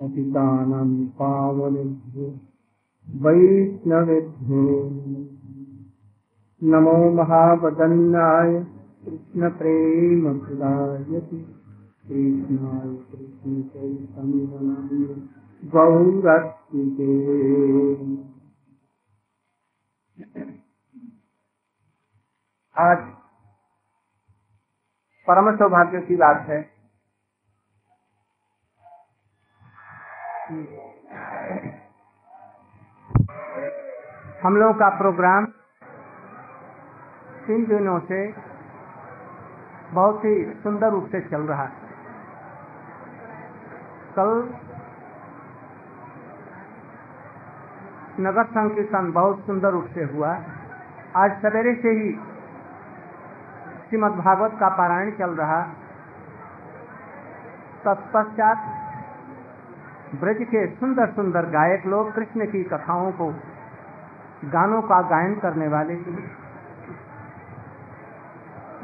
पतितानां पावनेभ्यो वैष्णवेभ्यो। नमो महावदन्नाय कृष्णप्रेमप्रदायति। कृष्णाय कृष्णचैतन्यनाय आज परम सौभाग्य की बात है। हम लोगों का प्रोग्राम तीन दिनों से बहुत ही सुंदर रूप से चल रहा है। कल नगर संकीर्तन बहुत सुंदर रूप से हुआ। आज सवेरे से ही श्रीमद भागवत का पारायण चल रहा। तत्पश्चात ब्रज के सुंदर सुंदर गायक लोग कृष्ण की कथाओं को, गानों का गायन करने वाले।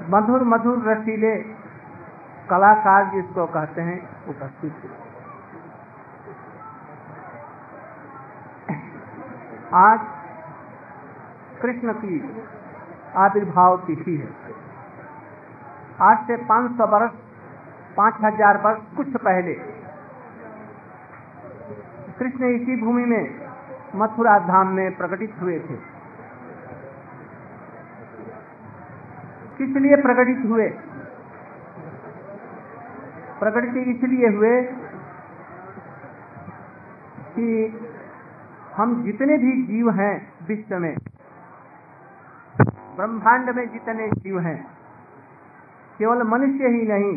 मधुर मधुर रसीले कलाकार जिसको कहते हैं, उपस्थित आज कृष्ण की आविर्भाव तिथि है। आज से 500 वर्ष, पाँच हज़ार वर्ष कुछ पहले। कृष्ण इसी भूमि में मथुरा धाम में प्रकटित हुए थे। किस लिए प्रकटित हुए? प्रकटित इसलिए हुए कि हम जितने भी जीव हैं विश्व में, ब्रह्मांड में जितने जीव हैं केवल मनुष्य ही नहीं,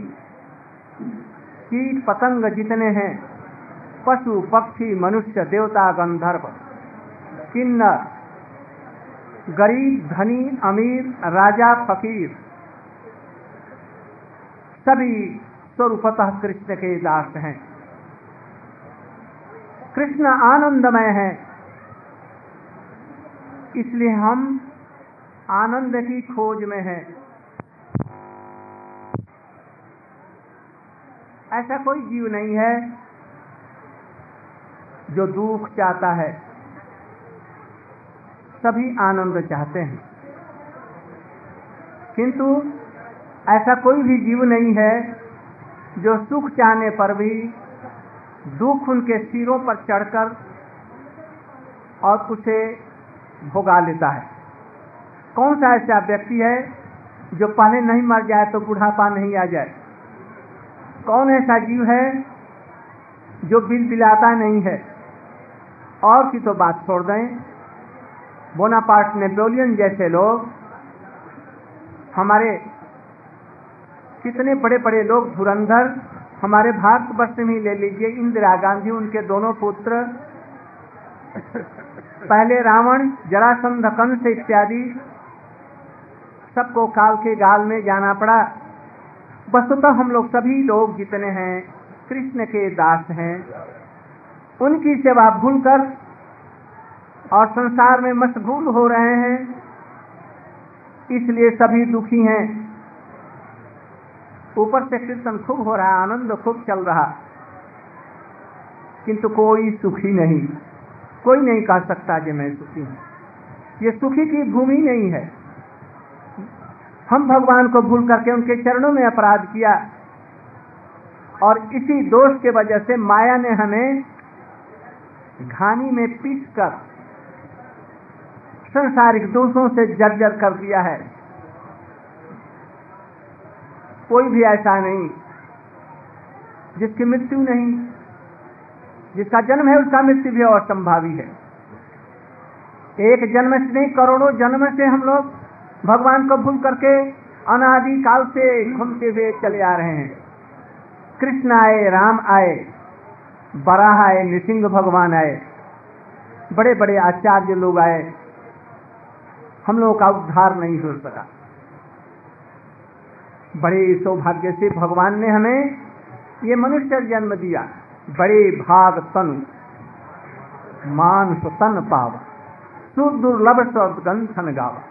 कीट पतंग जितने हैं, पशु, पक्षी, मनुष्य, देवता, गंधर्व, किन्नर, गरीब, धनी, अमीर, राजा, फकीर, सभी स्वरूपतः कृष्ण के दास हैं। कृष्ण आनंदमय है, इसलिए हम आनंद की खोज में हैं। ऐसा कोई जीव नहीं है जो दुख चाहता है। सभी आनंद चाहते हैं। किंतु ऐसा कोई भी जीव नहीं है जो सुख चाहने पर भी दुख उनके सिरों पर चढ़कर और उसे भोगा लेता है। कौन सा ऐसा व्यक्ति है जो पहले नहीं मर जाए तो बुढ़ापा नहीं आ जाए? कौन ऐसा जीव है जो बिल बिलाता नहीं है? और की तो बात छोड़ दें, बोनापार्ट नेपोलियन जैसे लोग, हमारे कितने बड़े बड़े लोग धुरंधर, हमारे भारतवर्ष में ही ले लीजिए, इंदिरा गांधी, उनके दोनों पुत्र, पहले रावण, जरासंध कंस इत्यादि, सबको काल के गाल में जाना पड़ा। वस्तुतः हम लोग सभी लोग जितने हैं, कृष्ण के दास हैं, उनकी सेवा भूलकर और संसार में मशगूल हो रहे हैं, इसलिए सभी दुखी हैं। ऊपर से कीर्तन खूब हो रहा, आनंद खूब चल रहा, किंतु कोई सुखी नहीं। कोई नहीं कह सकता कि मैं सुखी हूँ। ये सुखी की भूमि नहीं है। हम भगवान को भूल करके उनके चरणों में अपराध किया। और इसी दोष के वजह से माया ने हमें घानी में पीस कर संसारिक दोषों से जर्जर कर दिया है। कोई भी ऐसा नहीं, जिसकी मृत्यु नहीं, जिसका जन्म है उसका मृत्यु भी असंभावी है। एक जन्म से नहीं, करोड़ों जन्म से हम लोग भगवान को भूल करके अनादि काल से घूमते हुए चले आ रहे हैं। कृष्ण आए, राम आए, बराह आए, नृसिंह भगवान आए बड़े बड़े आचार्य लोग आए। हम लोगों का उद्धार नहीं हो सका। बड़े सौभाग्य से भगवान ने हमें ये मनुष्य जन्म दिया। बड़े भाग तन, मानस तन पावा सुदुर्लभ सदगंथन गावा।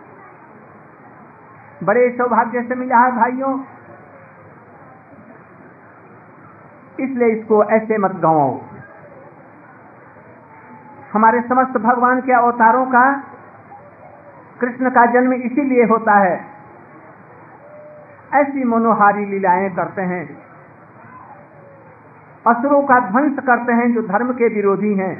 बड़े सौभाग्य से मिला है भाइयों। इसलिए इसको ऐसे मत गवाओ हमारे समस्त भगवान के अवतारों का कृष्ण का जन्म इसीलिए होता है। ऐसी मनोहारी लीलाएँ करते हैं। असुरों का ध्वंस करते हैं जो धर्म के विरोधी हैं।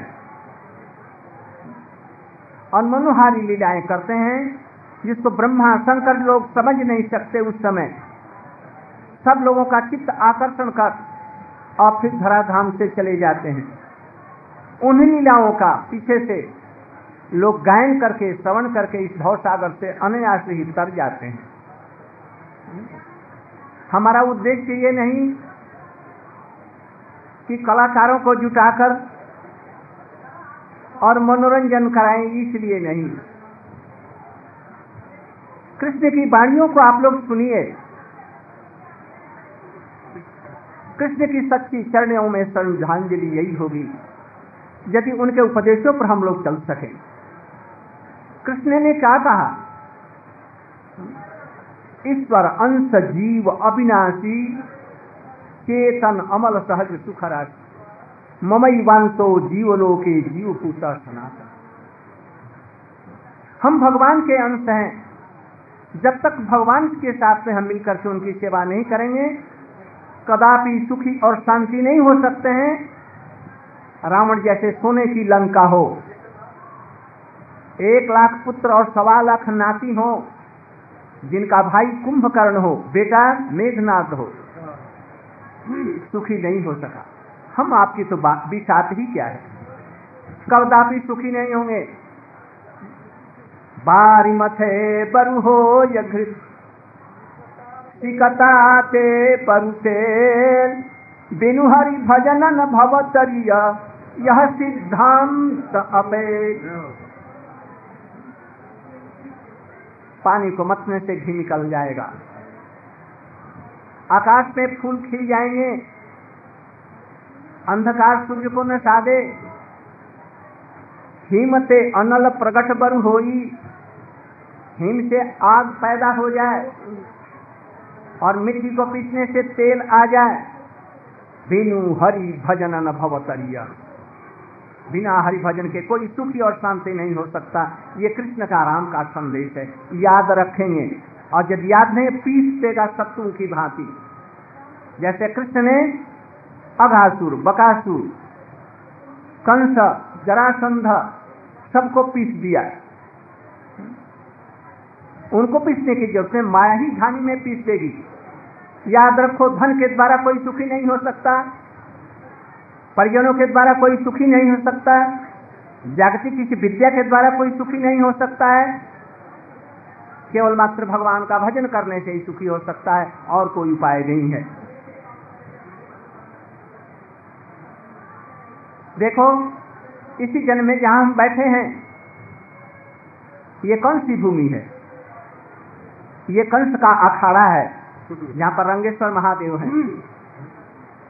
और मनोहारी लीलाएँ करते हैं। जिसको ब्रह्मा शंकर लोग समझ नहीं सकते उस समय। सब लोगों का चित्त आकर्षण कर और फिर धराधाम से चले जाते हैं। उन लीलाओं का पीछे से लोग गायन करके, श्रवण करके इस भव सागर से अनायास ही तर जाते हैं। हमारा उद्देश्य ये नहीं कि कलाकारों को जुटाकर और मनोरंजन कराएँ, इसलिए नहीं। कृष्ण की वाणियों को आप लोग सुनिए। कृष्ण की सच्ची चरणों में श्रद्धांजलि यही होगी, यदि उनके उपदेशों पर हम लोग चल सके। कृष्ण ने क्या कहा? ईश्वर अंश जीव अविनाशी, चेतन अमल सहज सुख राशि ममई वांतो जीवलोके जीव पूता सनातन। हम भगवान के अंश हैं। जब तक भगवान के साथ में हम मिलकर के उनकी सेवा नहीं करेंगे, कदापि सुखी और शांति नहीं हो सकते हैं। रावण जैसे सोने की लंका हो, एक लाख पुत्र और सवा लाख नाती हो, जिनका भाई कुंभकर्ण हो, बेटा मेघनाथ हो, सुखी नहीं हो सका। हम आपकी तो बात भी साथ ही क्या है? कदापि सुखी नहीं होंगे। बारी मथे बरु हो यघृत सिकता ते परुते बिनु हरि भजनन भवतरिय यह सिद्धांत अपे पानी को मतने से घी निकल जाएगा। आकाश में फूल खिल जाएँगे। अंधकार सूर्य को न सादे हिमते अनल प्रगट बरु होई। हिम से आग पैदा हो जाए और मिट्टी को पीसने से तेल आ जाए। बिनु हरि भजन न भवतरिया बिना हरि भजन के कोई सुखी और शांति नहीं हो सकता। ये कृष्ण का राम का संदेश है। याद रखेंगे। और जब याद नहीं, पीस देगा शत्रु की भांति। जैसे कृष्ण ने अघासुर, बकासुर, कंस, जरासंध सबको पीस दिया है। उनको पीसने की ज़रूरत है माया ही घानी में पीस देगी। याद रखो, धन के द्वारा कोई सुखी नहीं हो सकता, परिजनों के द्वारा कोई सुखी नहीं हो सकता, जागतिक किसी विद्या के द्वारा कोई सुखी नहीं हो सकता है। केवल मात्र भगवान का भजन करने से ही सुखी हो सकता है, और कोई उपाय नहीं है। देखो इसी जन्म में जहाँ हम बैठे हैं ये कौन सी भूमि है? ये कंस का अखाड़ा है जहाँ पर रंगेश्वर महादेव है।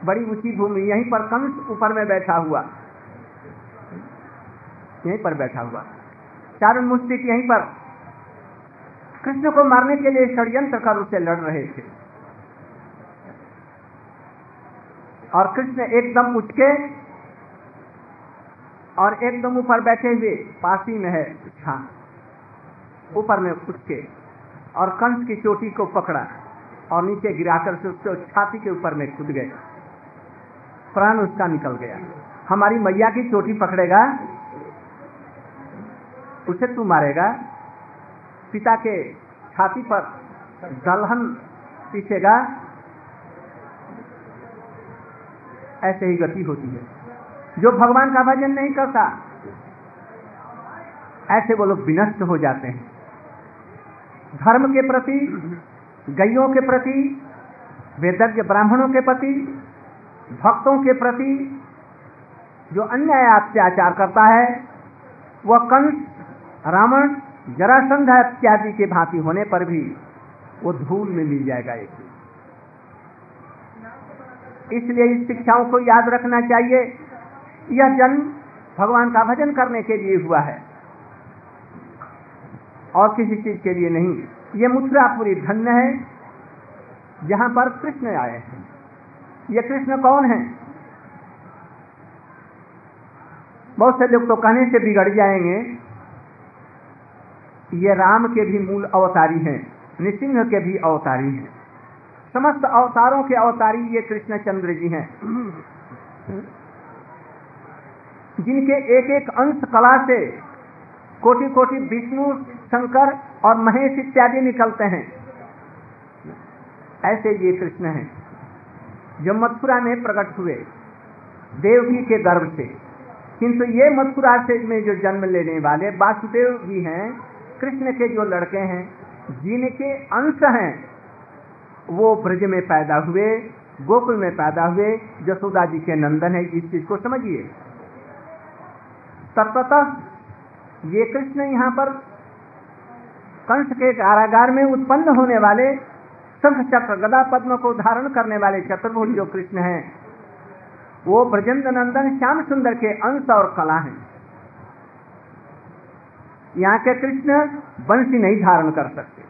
बड़ी ऊँची भूमि यहीं पर कंस ऊपर में बैठा हुआ। यहीं पर बैठा हुआ। चारुण मुस्तिक यहीं पर। कृष्ण को मारने के लिए षड्यंत्र कर उससे लड़ रहे थे। और कृष्ण एकदम उठ के और एकदम ऊपर बैठे हुए, पासी में है छा। ऊपर में उठ के और कंस की चोटी को पकड़ा और नीचे गिराकर से उसको छाती के ऊपर में कूद गए। प्राण उसका निकल गया। हमारी मैया की चोटी पकड़ेगा, उसे तू मारेगा। पिता के छाती पर दलहन पीछेगा ऐसे ही गति होती है। जो भगवान का भजन नहीं करता, ऐसे वो लोग विनष्ट हो जाते हैं। धर्म के प्रति गैयों के प्रति, वेदज्ञ ब्राह्मणों के प्रति, भक्तों के प्रति जो अन्याय अत्याचार करता है, वह कंस, रावण, जरासंध इत्यादि के भांति होने पर भी वो धूल में मिल जाएगा एक इसलिए इस शिक्षाओं को याद रखना चाहिए। यह जन्म भगवान का भजन करने के लिए हुआ है। और किसी चीज़ के लिए नहीं। ये मथुरा पूरी धन्य है, जहाँ पर कृष्ण आए हैं। ये कृष्ण कौन है? बहुत से लोग तो कहने से बिगड़ जाएँगे, ये राम के भी मूल अवतारी हैं, नृसिंह के भी अवतारी हैं। समस्त अवतारों के अवतारी ये कृष्ण चंद्र जी हैं। जिनके एक एक अंश कला से कोटि कोटि विष्णु, शंकर और महेश इत्यादि निकलते हैं। ऐसे ये कृष्ण हैं, जो मथुरा में प्रकट हुए, देवकी के गर्भ से। किंतु ये मथुरा से में जो जन्म लेने वाले वासुदेव जी हैं, कृष्ण के जो लड़के हैं, जिनके अंश हैं, वो ब्रज में पैदा हुए, गोकुल में पैदा हुए। जसोदा जी के नंदन है, इस चीज़ को समझिए। तत्वतः ये कृष्ण यहाँ पर कंस के कारागार में उत्पन्न होने वाले शंख चक्र, गदा पद्म को धारण करने वाले चतुर्भुज जो कृष्ण हैं, वो ब्रजेंद्र नंदन श्याम सुंदर के अंश और कला हैं। यहाँ के कृष्ण बंसी नहीं धारण कर सकते,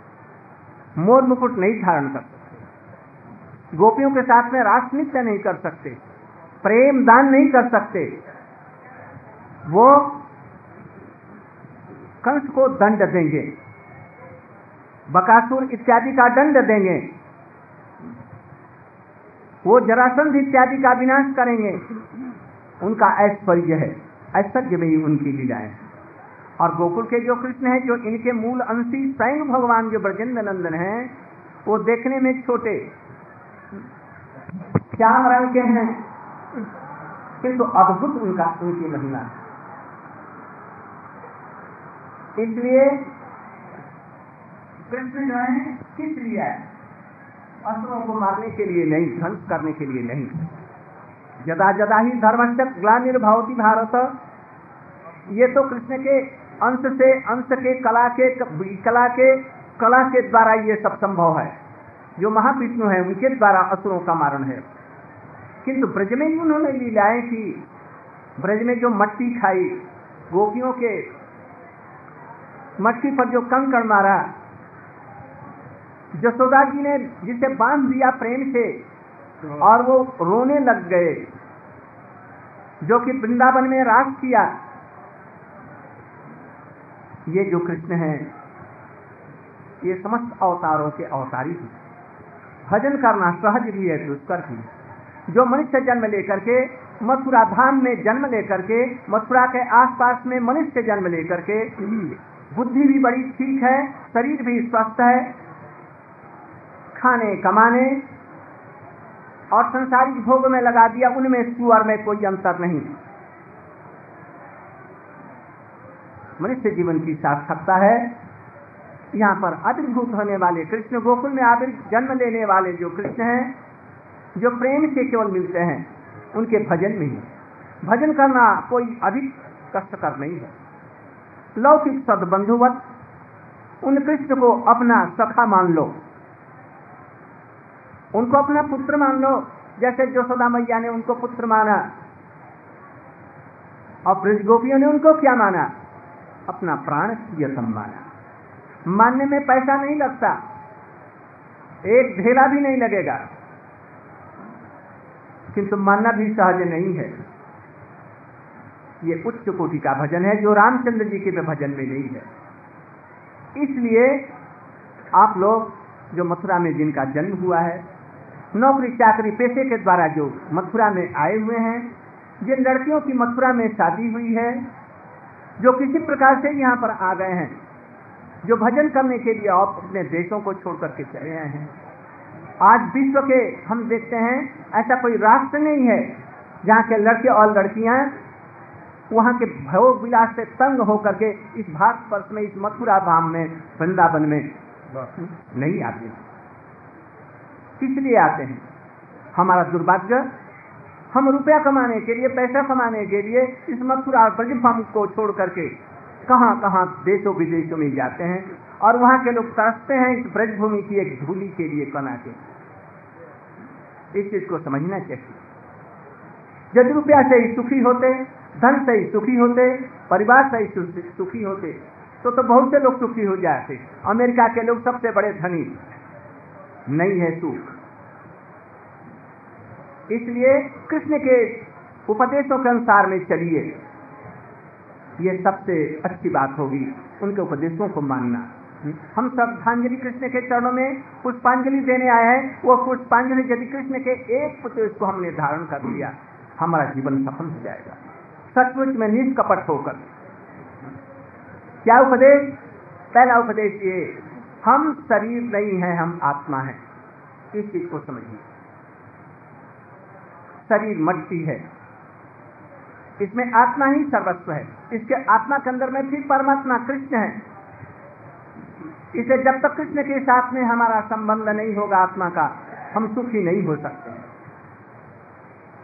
मोर मुकुट नहीं धारण कर सकते, गोपियों के साथ में रास नृत्य नहीं कर सकते, प्रेम दान नहीं कर सकते वो कंस को दंड देंगे। बकासुर इत्यादि का दंड देंगे। वो जरासंध इत्यादि का विनाश करेंगे। उनका ऐश्वर्य है। ऐश्वर्य में ही उनकी लीलाएँ हैं। और गोकुल के जो कृष्ण हैं, जो इनके मूल अंशी स्वयं भगवान जो ब्रजेंद्र नंदन है, वो देखने में छोटे। श्याम रंग के हैं। किंतु अद्भुत उनका, उनकी महिमा। इसलिए कृष्ण जो है, किस लिए असुरों को मारने के लिए नहीं ध्वंस करने के लिए नहीं। जदा जदा ही धर्मश्च ग्लानिर्भवती भारत, ये तो कृष्ण के अंश से, अंश के कला के कला के कला के द्वारा ये सब संभव है। जो महाविष्णु है, उनके द्वारा असुरों का मारण है। किंतु ब्रज में ही उन्होंने लीलाएँ की। ब्रज में जो मट्टी खाई, गोपियों के मट्टी पर जो कंकड़ मारा जसोदा जी ने जिसे बाँध दिया प्रेम से, और वो रोने लग गए, जो कि वृंदावन में रास किया। ये जो कृष्ण हैं, ये समस्त अवतारों के अवतारी हैं। भजन करना सहज भी है, दुष्कर भी। जो मनुष्य जन्म लेकर के मथुरा धाम में जन्म लेकर के, मथुरा के आसपास में मनुष्य जन्म लेकर के बुद्धि भी बड़ी ठीक है, शरीर भी स्वस्थ है, खाने कमाने और संसारिक भोग में लगा दिया, उनमें सुअर में कोई अंतर नहीं। मनुष्य जीवन की सार्थकता है। यहाँ पर आविर्भूत होने वाले कृष्ण गोकुल में आविर, जन्म लेने वाले जो कृष्ण हैं, जो प्रेम से केवल मिलते हैं, उनके भजन में ही। भजन करना कोई अधिक कष्टकर नहीं है। लौकिक सदबंधुवत, उन कृष्ण को अपना सखा मान लो। उनको अपना पुत्र मान लो, जैसे जोशोदा मैया ने उनको पुत्र माना, और ब्रज गोपियों ने उनको क्या माना? अपना प्राण प्रियतम माना। मानने में पैसा नहीं लगता, एक ढेला भी नहीं लगेगा, किंतु मानना भी सहज नहीं है। ये उच्च कोटि का भजन है, जो रामचंद्र जी के भजन में नहीं है। इसलिए आप लोग जो मथुरा में जिनका जन्म हुआ है नौकरी चाकरी पेशे के द्वारा जो मथुरा में आए हुए हैं, जिन लड़कियों की मथुरा में शादी हुई है, जो किसी प्रकार से यहाँ पर आ गए हैं, जो भजन करने के लिए आप अपने देशों को छोड़ करके चले आए हैं, आज विश्व के हम देखते हैं, ऐसा कोई राष्ट्र नहीं है, जहाँ के लड़के और लड़कियाँ वहाँ के भोग विलास से तंग होकर के इस भारत वर्ष में, इस मथुरा धाम में, वृंदावन में नहीं आते किस लिए आते हैं? हमारा दुर्भाग्य, हम रुपया कमाने के लिए, पैसा कमाने के लिए इस मथुरा ब्रजभम को छोड़ करके कहाँ कहाँ देशों, विदेशों में जाते हैं और वहाँ के लोग तरसते हैं इस ब्रजभूमि की एक धूली के लिए कना के। इस चीज़ को समझना चाहिए। यदि रुपया से ही सुखी होते धन से ही सुखी होते, परिवार से ही सुखी होते। तो तो बहुत से लोग सुखी हो जाते। अमेरिका के लोग सबसे बड़े धनी। नहीं है सुख। इसलिए कृष्ण के उपदेशों के अनुसार में चलिए। ये सबसे अच्छी बात होगी उनके उपदेशों को मानना। हम श्रद्धांजलि कृष्ण के चरणों में पुष्पांजलि देने आए हैं। वो पुष्पांजलि यदि कृष्ण के एक उपदेश को हमने धारण कर लिया, हमारा जीवन सफल हो जाएगा। सचमुच में निष्कपट होकर। क्या उपदेश? पहला उपदेश ये, हम शरीर नहीं है, हम आत्मा है। इस चीज़ को समझिए। शरीर मट्टी है। इसमें आत्मा ही सर्वस्व है। इसके आत्मा के अंदर में फिर परमात्मा कृष्ण है। इसे जब तक कृष्ण के साथ में हमारा संबंध नहीं होगा आत्मा का, हम सुखी नहीं हो सकते।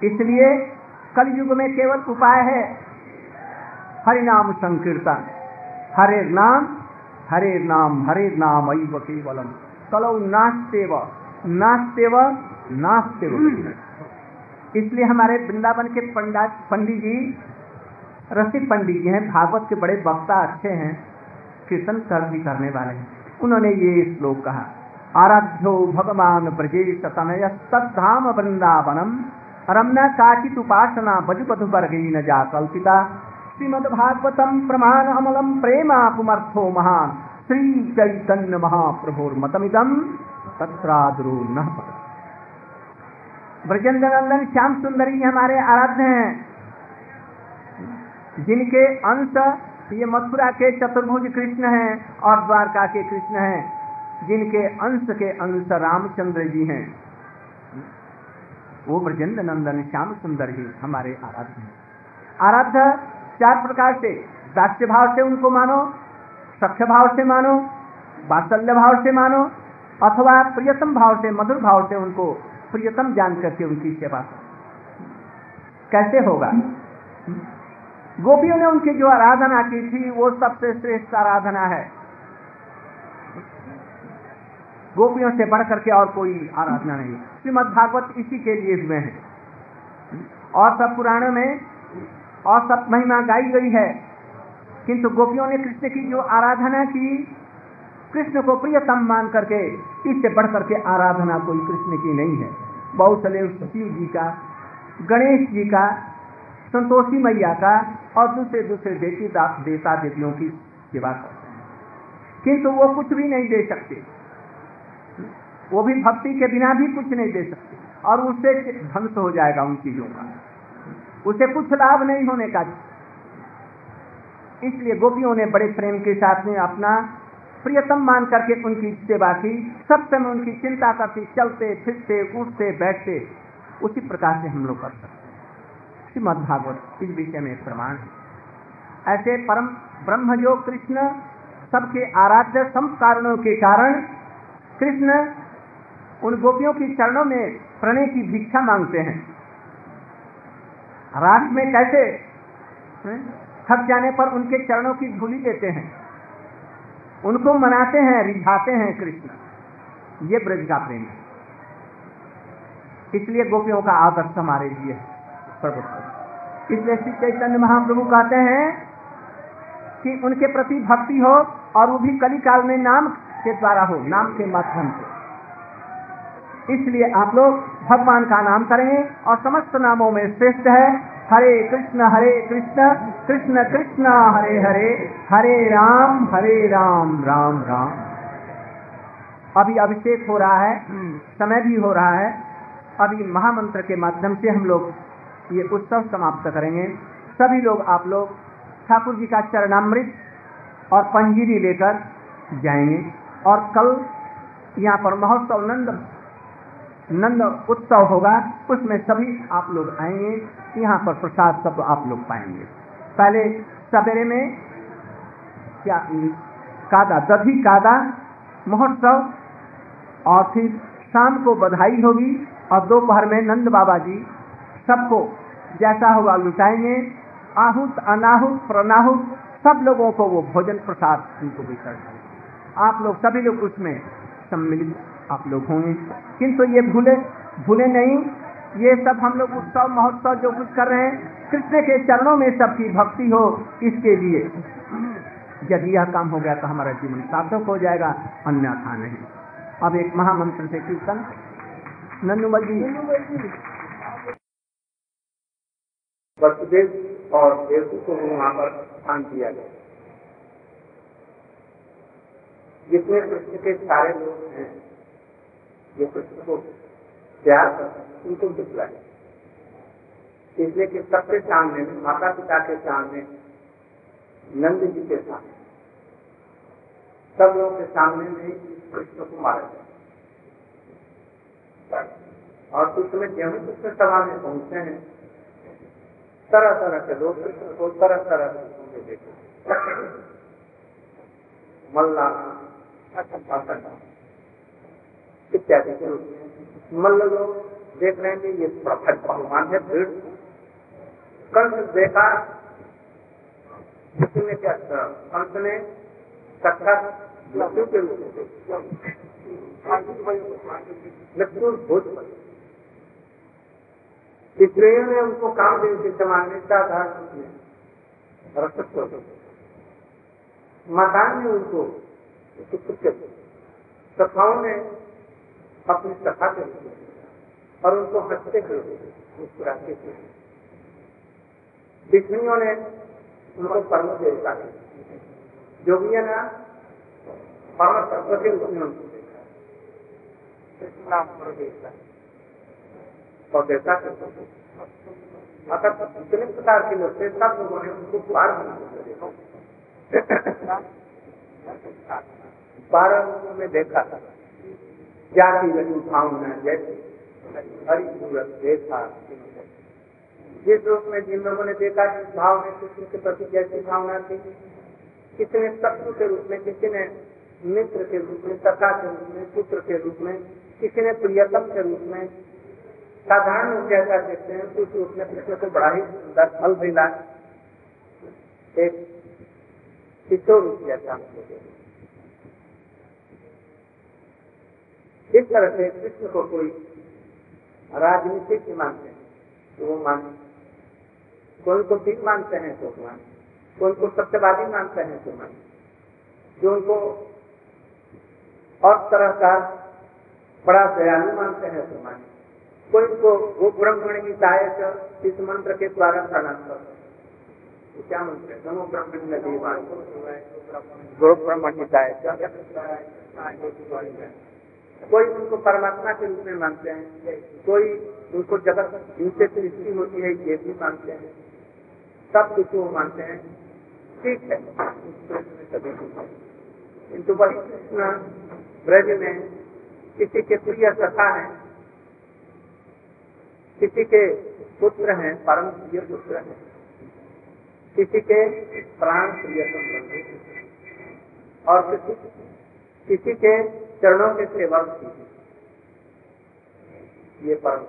इसलिए कलयुग में केवल उपाय है। हरिनाम संकीर्तन। हरे नाम हरे नाम हरे नाम अव केवलम। कलौ नास्तेव नास्तेव नास्तेव। इसलिए हमारे वृंदावन के पंडित पंडित जी, रसिक पंडित जी हैं, भागवत के बड़े वक्ता अच्छे हैं, कीर्तन कर भी करने वाले हैं। उन्होंने ये श्लोक कहा, आराध्यो भगवान ब्रजेश तनय तद्धाम वृंदावनम रमना काचित उपासना बजुपधु न जा कल्पिता। श्रीमद भागवतम प्रमाण अमलम प्रेमा पुमर्थो महान। श्री चैतन्य महाप्रभुर्मतमिदम तत्राद्रो न ब्रजेंद्र नंदन श्याम सुंदरी हमारे आराध्य हैं। जिनके अंश ये मथुरा के चतुर्भुज कृष्ण हैं और द्वारका के कृष्ण हैं। जिनके अंश के अंश रामचंद्र जी हैं। वो ब्रजेंद्र नंदन श्याम सुंदर ही हमारे आराध्य हैं। आराध्य चार प्रकार से, दास्य भाव से उनको मानो, सख्य भाव से मानो बात्सल्य भाव से मानो, अथवा प्रियतम भाव से, मधुर भाव से उनको प्रियतम जान करके उनकी सेवा करो। कैसे होगा? गोपियों ने उनकी जो आराधना की थी, वो सबसे श्रेष्ठ आराधना है। गोपियों से बढ़ करके और कोई आराधना नहीं। श्रीमद भागवत इसी के लिए हुए हैं। और सब पुराणों में और सब महिमा गाई गई है। किंतु गोपियों ने कृष्ण की जो आराधना की, कृष्ण को प्रियतम मान करके इससे बढ़ करके आराधना कोई कृष्ण की नहीं है। बहुत सले शिव जी का, गणेश जी का, संतोषी मैया का और दूसरे दूसरे देवी देवता देवियों की सेवा करते हैं। किंतु वो कुछ भी नहीं दे सकते। वो भी भक्ति के बिना भी कुछ नहीं दे सकते। और उससे ध्वंस हो जाएगा उन चीज़ों का। उसे कुछ लाभ नहीं होने का। इसलिए गोपियों ने बड़े प्रेम के साथ में अपना प्रियतम मान करके उनकी सेवा की। सब समय उनकी चिंता करती, चलते, फिरते, उठते, बैठते। उसी प्रकार से हम लोग कर सकते श्रीमद भागवत, इस विषय में प्रमाण है। ऐसे परम ब्रह्म जो कृष्ण सबके आराध्य सम कारणों के कारण कृष्ण उन गोपियों की चरणों में प्रणय की भिक्षा मांगते हैं। रात में कैसे थक जाने पर उनके चरणों की धूली देते हैं। उनको मनाते हैं, रिझाते हैं कृष्ण। ये ब्रज का प्रेम है। इसलिए गोपियों का आदर्श हमारे लिए प्रभु। इसलिए श्री चैतन्य महाप्रभु कहते हैं कि उनके प्रति भक्ति हो और वो भी कली काल में नाम के द्वारा हो, नाम के माध्यम से। इसलिए आप लोग भगवान का नाम करें और समस्त नामों में श्रेष्ठ है। हरे कृष्ण हरे कृष्ण कृष्ण कृष्ण, हरे हरे हरे राम हरे राम राम राम। अभी अभिषेक हो रहा है, समय भी हो रहा है। अभी महामंत्र के माध्यम से हम लोग ये उत्सव समाप्त करेंगे। सभी लोग, आप लोग, ठाकुर जी का चरणामृत और पंजीरी लेकर जाएँगे। और कल यहाँ पर महोत्सव नंद नंद उत्सव होगा, उसमें सभी आप लोग आएँगे, यहाँ पर प्रसाद सब आप लोग पाएँगे। पहले सवेरे में क्या, कादा दधी कादा, महोत्सव, और फिर शाम को बधाई होगी, और दोपहर में नंद बाबा जी सबको जैसा होगा लुटाएँगे। आहुत, अनाहुत, प्रनाहुत, सब लोगों को वो भोजन प्रसाद उनको वितरण आप लोग, सभी लोग उसमें सम्मिलित आप लोग होंगे। किंतु ये भूले भूले नहीं, ये सब हम लोग उत्सव, महोत्सव जो कुछ कर रहे हैं, कृष्ण के चरणों में सबकी भक्ति हो, इसके लिए। यदि यह काम हो गया तो हमारा जीवन सार्थक हो जाएगा, अन्यथा नहीं। अब एक महामंत्र से कीर्तन। नन्नुमल जी। और देवू को वहाँ पर स्थान दिया गया। जितने कृष्ण के सारे लोग हैं जो कृष्ण को प्यार करते उनको दिखलाए इसलिए कि सबके सामने माता पिता के सामने, नंद जी के सामने, सब लोगों के सामने में कृष्ण को मारा जाए और कुछ समय जब कृष्ण सभा में पहुँचते हैं तरह तरह के लोग कृष्ण को तरह तरह के देखे मल्ला इत्यादि के रूप में मल्ल लोग देख रहे हैं ये प्रखट भगवान है, भीड़। कंस देखा, किसी ने क्या कंस ने सक्षात मृत्यु के रूप में इसलिए ने उनको काम जमाने का आधार रसत्व मकान ने उनको सखाओं ने अपनी सखा के और उनको हँसते हुए मुस्कुराते हुए। बिजलियों ने उनको परम देवता जो भी है ना परम तत्व के रूप में उनको देखा। देवता। और देवता अगर इतने प्रकार के लोग थे सब लोगों ने उनको बार बारह लोगों में देखा था। जाति रही भावना जैसे। हरिपूरक देखा जिस रूप में जिन लोगों ने देखा जिस भाव में कृष्ण के प्रति जैसी भावना थी किसी ने शत्रु के रूप में किसी ने मित्र के रूप में सखा के रूप में, पुत्र के रूप में किसी ने प्रियतम के रूप में, साधारण लोग जैसा देखते हैं, उस रूप में कृष्ण को बड़ा ही सुंदर फल मिला। एक किशोर रूप जैसा इस तरह से कृष्ण को कोई राजनीतिक मानते हैं तो वो माने कोई उनको ठीक मानते हैं तो माने कोई उनको सत्यवादी मानते हैं तो माने जो उनको और तरह का बड़ा दयालु मानते हैं तो माने कोई उनको वो ब्रह्मण की सहायक इस मंत्र के द्वारा प्रणाम करते हैं। क्या मंत्र है नमो ब्रह्मण नदी गो ब्रह्मण की कोई उनको परमात्मा के रूप में मानते हैं, कोई उनको जगत जिनसे सृष्टि होती है, ये भी मानते हैं। सब कुछ वो मानते हैं। ठीक है। सभी किंतु कृष्ण ब्रज में किसी के प्रिय कथा है, किसी के पुत्र हैं, परम प्रिय पुत्र हैं। किसी के प्राण प्रिय और किसी किसी के चरणों के सेवक थी ये परम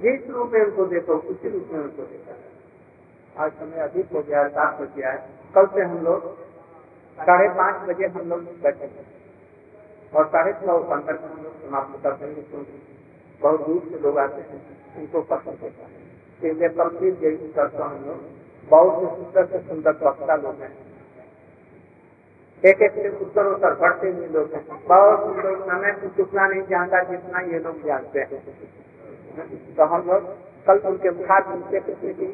जिस रूप में उनको देखो, उसी रूप में उनको देखा आज समय अधिक हो गया, सात बज गया है। कल से हम लोग साढ़े पाँच बजे हम लोग बैठे थे और साढ़े छह पंद्रह हम लोग समाप्त करते हैं बहुत दूर से लोग आते हैं, उनको पसंद होता है। इसलिए कल फिर यही करता लोग बहुत सुंदर से सुंदर वक्ता लोग हैं। एक एक से उत्तर उत्तर बढ़ते हुए लोग हैं। बहुत लोग समय कुछ उतना नहीं जानता जितना ये लोग जानते हैं। तो हम लोग कल उनके खास उनसे कृष्ण की,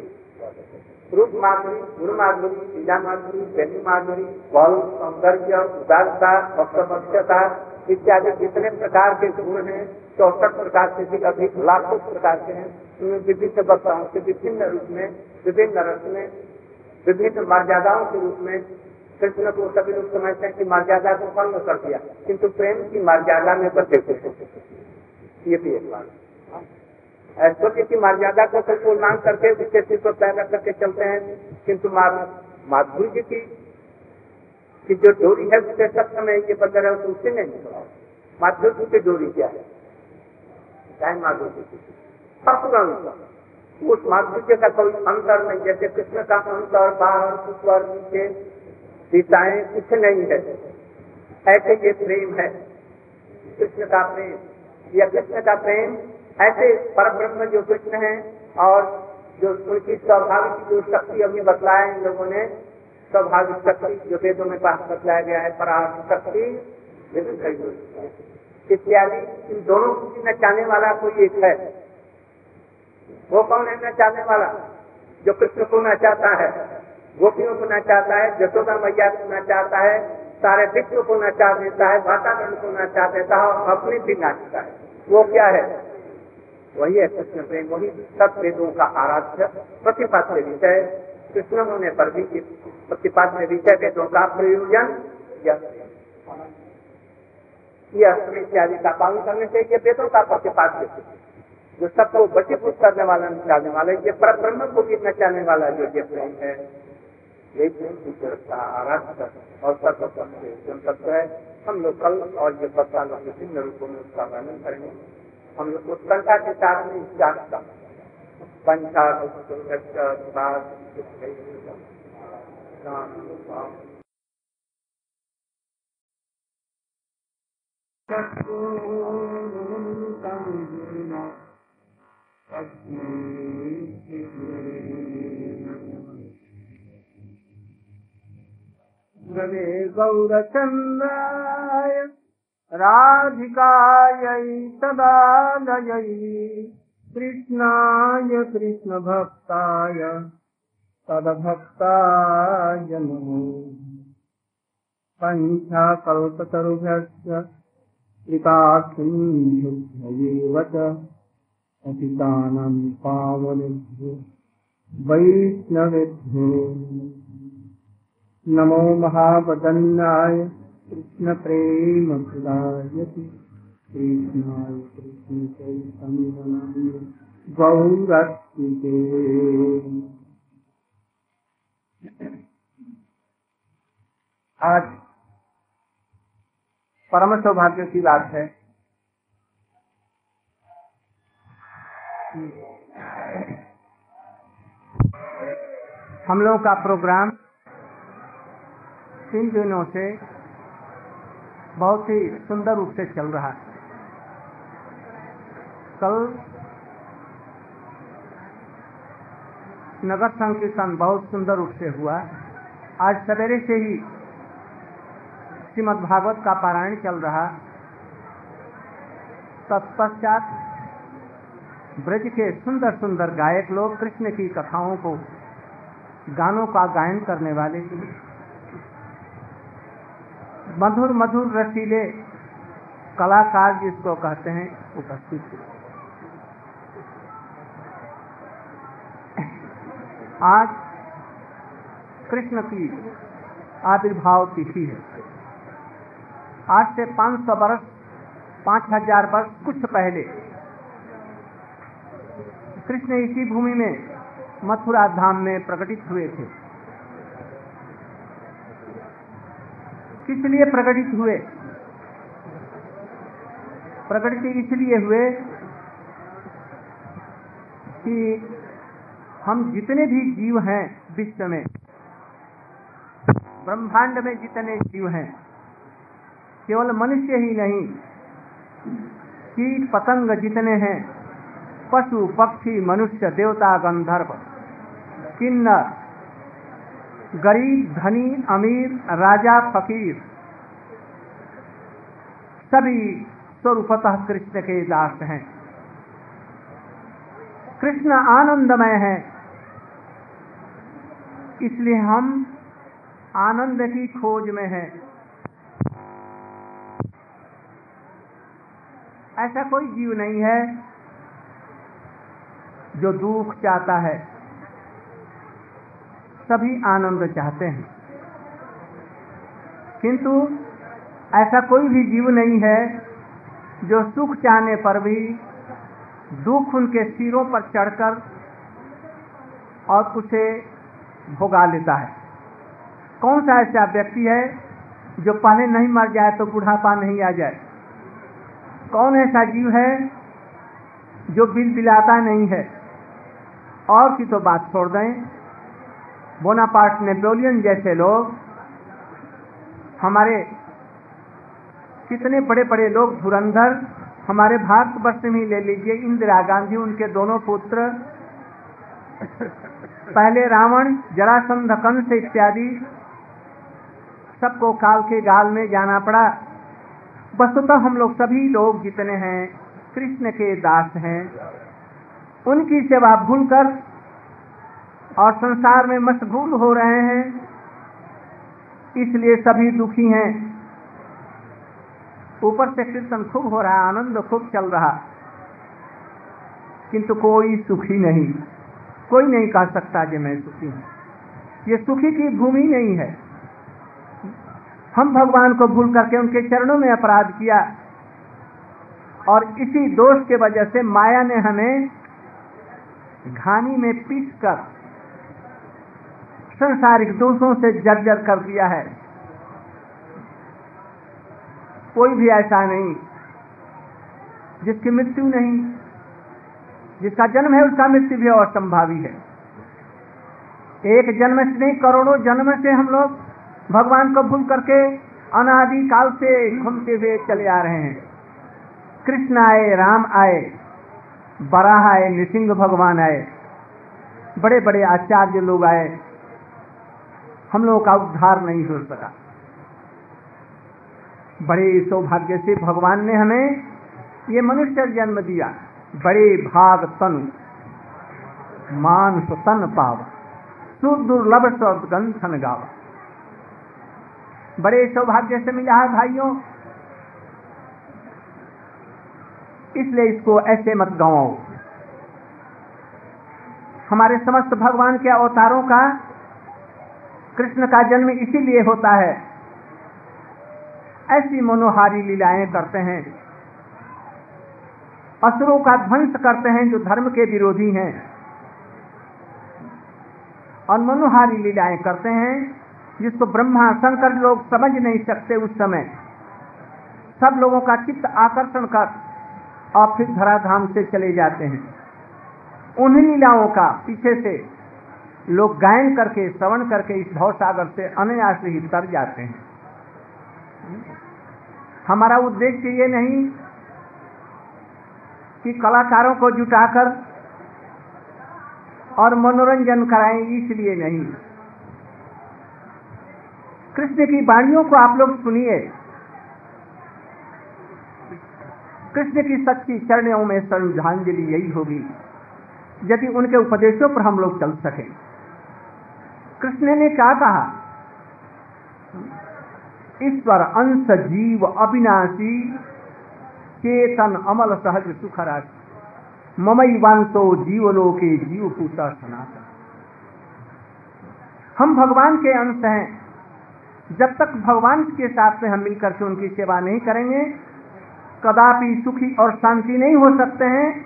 रूप माधुरी, गुरु माधुरी, लीला माधुरी शैली माधुरी बल सौंदर्य, उदारता भक्तभक्षता इत्यादि जितने प्रकार के गुण हैं, चौसठ प्रकार से भी अधिक, लाखों प्रकार के हैं, उनमें विभिन्न वक्ताओं से विभिन्न रूप में, विभिन्न रस में, विभिन्न मर्यादाओं के रूप में, कृष्ण को सभी लोग समझते हैं कि मर्यादा को भंग कर दिया, किंतु प्रेम की मर्यादा में बचे ये भी एक बात। ऐश्वर्य की मर्यादा को सबको उल्लांघन करके उसके सिर पर पैदा करके चलते हैं, किंतु माधुरी जी की कि जो डोरी है उसके सब समय ये बंद रहे तो उससे नहीं निकला माधुर्य की डोरी क्या है? चाहे माधुर्य परपुरंत उस माधुर्य का कोई अंतर नहीं, जैसे कृष्ण का अंतर, बाहर, ऊपर, नीचे दिशाएँ कुछ नहीं है। ऐसे ये प्रेम है? कृष्ण का प्रेम। या कृष्ण का प्रेम ऐसे पर ब्रह्म जो कृष्ण है और जो उनकी स्वाभाविक जो शक्ति अभी बतलाया इन लोगों ने स्वाभाविक शक्ति जो वेदों में पास बतलाया गया है पराग शक्ति इत्यादि, इन दोनों को नचाने वाला कोई एक है। वो कौन है नचाने वाला? जो कृष्ण को नचाता है, गोपियों को नचाता है, जसोदा मैया को नचाता है, सारे विश्व को नचा देता है, वातावरण को नचा देता है और अपने भी नाचता है। वो क्या है? वही है कृष्ण प्रेम, वही सब वेदों का आराध्य, प्रतिपाद्य विषय। कृष्ण होने पर भी प्रतिपाद्य विषय वेदों का प्रयोजन इत्यादि का पालन करने से ये वेदों का प्रतिपाद्य जो सबको बचीभूत करने वाला नचाने वाला ये पर ब्रह्म को भी नचाने वाला जो ये प्रेम है यही प्रेम का आराध्य और सर्वतत्व है हम लोग कल और ये बता लोग विभिन्न रूपों में उसका वर्णन करेंगे हम लोग उत्कंठा के साथ में जागता पंचा गौरचन्द्राय राधिकायै तदालयै कृष्णाय कृष्णभक्ताय तदभक्ताय नमो पञ्चाकल्पतरुभ्यश्च कृतासिन्धुभ्यैव च पतितानां पावनेभ्यो वैष्णवेभ्यो। नमो महावदन्नाय कृष्ण प्रेम प्रदायति कृष्णाय कृष्ण चैतन्य आज परम सौभाग्य की बात है हम लोगों का प्रोग्राम तीन दिनों से बहुत ही सुंदर रूप से चल रहा है। कल नगर संकीर्तन बहुत सुंदर रूप से हुआ। आज सवेरे से ही श्रीमद भागवत का पारायण चल रहा। तत्पश्चात ब्रज के सुंदर सुंदर गायक लोग कृष्ण की कथाओं को, गानों का गायन करने वाले। मधुर मधुर रसीले कलाकार जिसको कहते हैं, उपस्थित आज कृष्ण की आविर्भाव तिथि है। आज से 500 वर्ष, पाँच हज़ार वर्ष कुछ पहले। कृष्ण इसी भूमि में मथुरा धाम में प्रकटित हुए थे। किस लिए प्रकटित हुए? प्रकटित इसलिए हुए कि हम जितने भी जीव हैं विश्व में, ब्रह्मांड में जितने जीव हैं केवल मनुष्य ही नहीं, कीट पतंग जितने हैं, पशु, पक्षी, मनुष्य, देवता, गंधर्व, किन्नर, गरीब, धनी, अमीर, राजा, फकीर, सभी स्वरूपतः कृष्ण के दास हैं। कृष्ण आनंदमय है, इसलिए हम आनंद की खोज में हैं। ऐसा कोई जीव नहीं है जो दुख चाहता है। सभी आनंद चाहते हैं। किंतु ऐसा कोई भी जीव नहीं है जो सुख चाहने पर भी दुख उनके सिरों पर चढ़कर और उसे भोगा लेता है। कौन सा ऐसा व्यक्ति है जो पहले नहीं मर जाए तो बुढ़ापा नहीं आ जाए? कौन ऐसा जीव है जो बिल बिलाता नहीं है? और की तो बात छोड़ दें, बोनापार्ट नेपोलियन जैसे लोग, हमारे कितने बड़े बड़े लोग धुरंधर, हमारे भारतवर्ष में ही ले लीजिए, इंदिरा गांधी, उनके दोनों पुत्र, पहले रावण, जरासंध, कंस इत्यादि, सबको काल के गाल में जाना पड़ा। वस्तुतः हम लोग सभी लोग जितने हैं, कृष्ण के दास हैं, उनकी सेवा भूलकर और संसार में मशगूल हो रहे हैं, इसलिए सभी दुखी हैं। ऊपर से कीर्तन खूब हो रहा, आनंद खूब चल रहा, किंतु कोई सुखी नहीं। कोई नहीं कह सकता कि मैं सुखी हूँ। ये सुखी की भूमि नहीं है। हम भगवान को भूल करके उनके चरणों में अपराध किया और इसी दोष के वजह से माया ने हमें घानी में पीस कर संसारिक दोषों से जर्जर कर दिया है। कोई भी ऐसा नहीं, जिसकी मृत्यु नहीं, जिसका जन्म है उसका मृत्यु भी असंभावी है। एक जन्म से नहीं, करोड़ों जन्म से हम लोग भगवान को भूल करके अनादि काल से घूमते हुए चले आ रहे हैं। कृष्ण आए, राम आए, बराह आए, नृसिंह भगवान आए बड़े बड़े आचार्य लोग आए। हम लोगों का उद्धार नहीं हो सका। बड़े सौभाग्य से भगवान ने हमें ये मनुष्य जन्म दिया। बड़े भाग तन, मानस तन पाव सुदुर्लभ गंथन गावा। बड़े सौभाग्य से मिला है भाइयों। इसलिए इसको ऐसे मत गवाओ। हमारे समस्त भगवान के अवतारों का कृष्ण का जन्म इसीलिए होता है। ऐसी मनोहारी लीलाएँ करते हैं। असुरों का ध्वंस करते हैं जो धर्म के विरोधी हैं। और मनोहारी लीलाएँ करते हैं जिसको ब्रह्मा शंकर लोग समझ नहीं सकते उस समय। सब लोगों का चित्त आकर्षण कर और फिर धराधाम से चले जाते हैं। उन लीलाओं का पीछे से लोग गायन करके, श्रवण करके इस भव सागर से अनायास ही तर जाते हैं। हमारा उद्देश्य ये नहीं कि कलाकारों को जुटाकर और मनोरंजन कराएँ, इसलिए नहीं। कृष्ण की वाणियों को आप लोग सुनिए। कृष्ण की सच्ची चरणों में श्रद्धांजलि यही होगी, यदि उनके उपदेशों पर हम लोग चल सके। कृष्ण ने क्या कहा? ईश्वर, अंश, जीव, अविनाशी, चेतन, अमल, सहज सुख राशि ममई वांतो, जीवलोके जीव पूता सनातन। हम भगवान के अंश हैं। जब तक भगवान के साथ में हम मिलकर के उनकी सेवा नहीं करेंगे, कदापि सुखी और शांति नहीं हो सकते हैं।